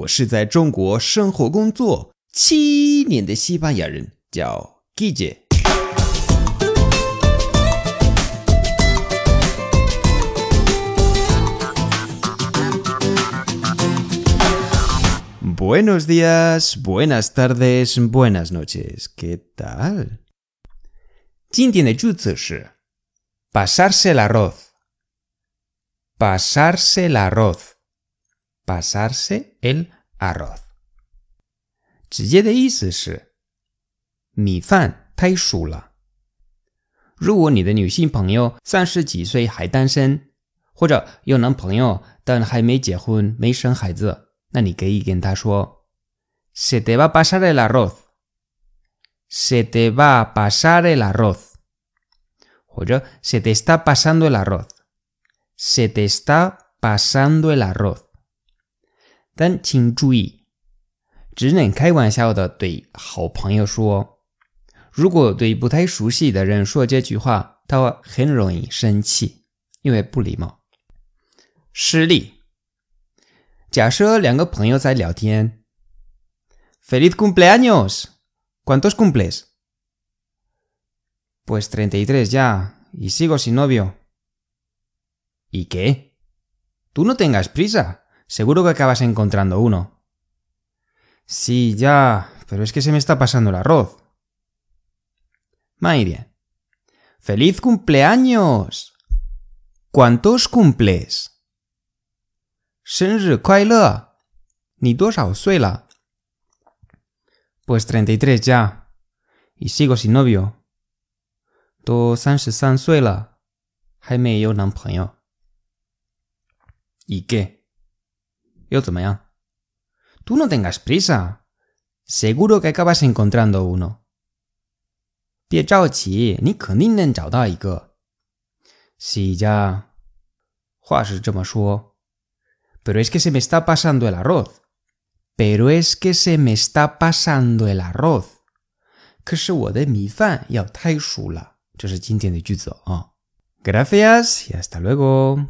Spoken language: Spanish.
我是在中国生活工作七年的西班牙人，叫 Guille。Buenos días, buenas tardes, buenas noches. ¿Qué tal? 今天的句子是 pasarse el arroz. Pasarse el arroz. Pasarse el arroz. 直接的意思是米饭太熟了。如果你的女性朋友三十几岁还单身，或者有男朋友但还没结婚、没生孩子。那你可以跟他说：“Se te va a pasar el arroz. Se te va a pasar el arroz. 或者 “Se te está pasando el arroz. Se te está pasando el arroz.” ”但请注意，只能开玩笑的对好朋友说。如果对不太熟悉的人说这句话，他很容易生气，因为不礼貌。实例。假设两个朋友在聊天，Feliz cumpleaños. ¿Cuántos cumples? Pues treinta y tres ya, y sigo sin novio. ¿Y qué? Tú no tengas prisa. Seguro que acabas encontrando uno. Sí, ya, pero es que se me está pasando el arroz. Mairie. ¡Feliz cumpleaños! ¿Cuántos cumples? Ni suela. Pues 33 ya. Y sigo sin novio. Do suela. ¿Y qué? 又怎么样？Tú no tengas prisa. Seguro que acabas encontrando uno. 别着急，你肯定能找到一个。Sí ya. 话是这么说。pero es que se me está pasando el arroz. Pero es que se me está pasando el arroz. 可是我的米饭要太熟了。这是今天的句子啊。Gracias y hasta luego.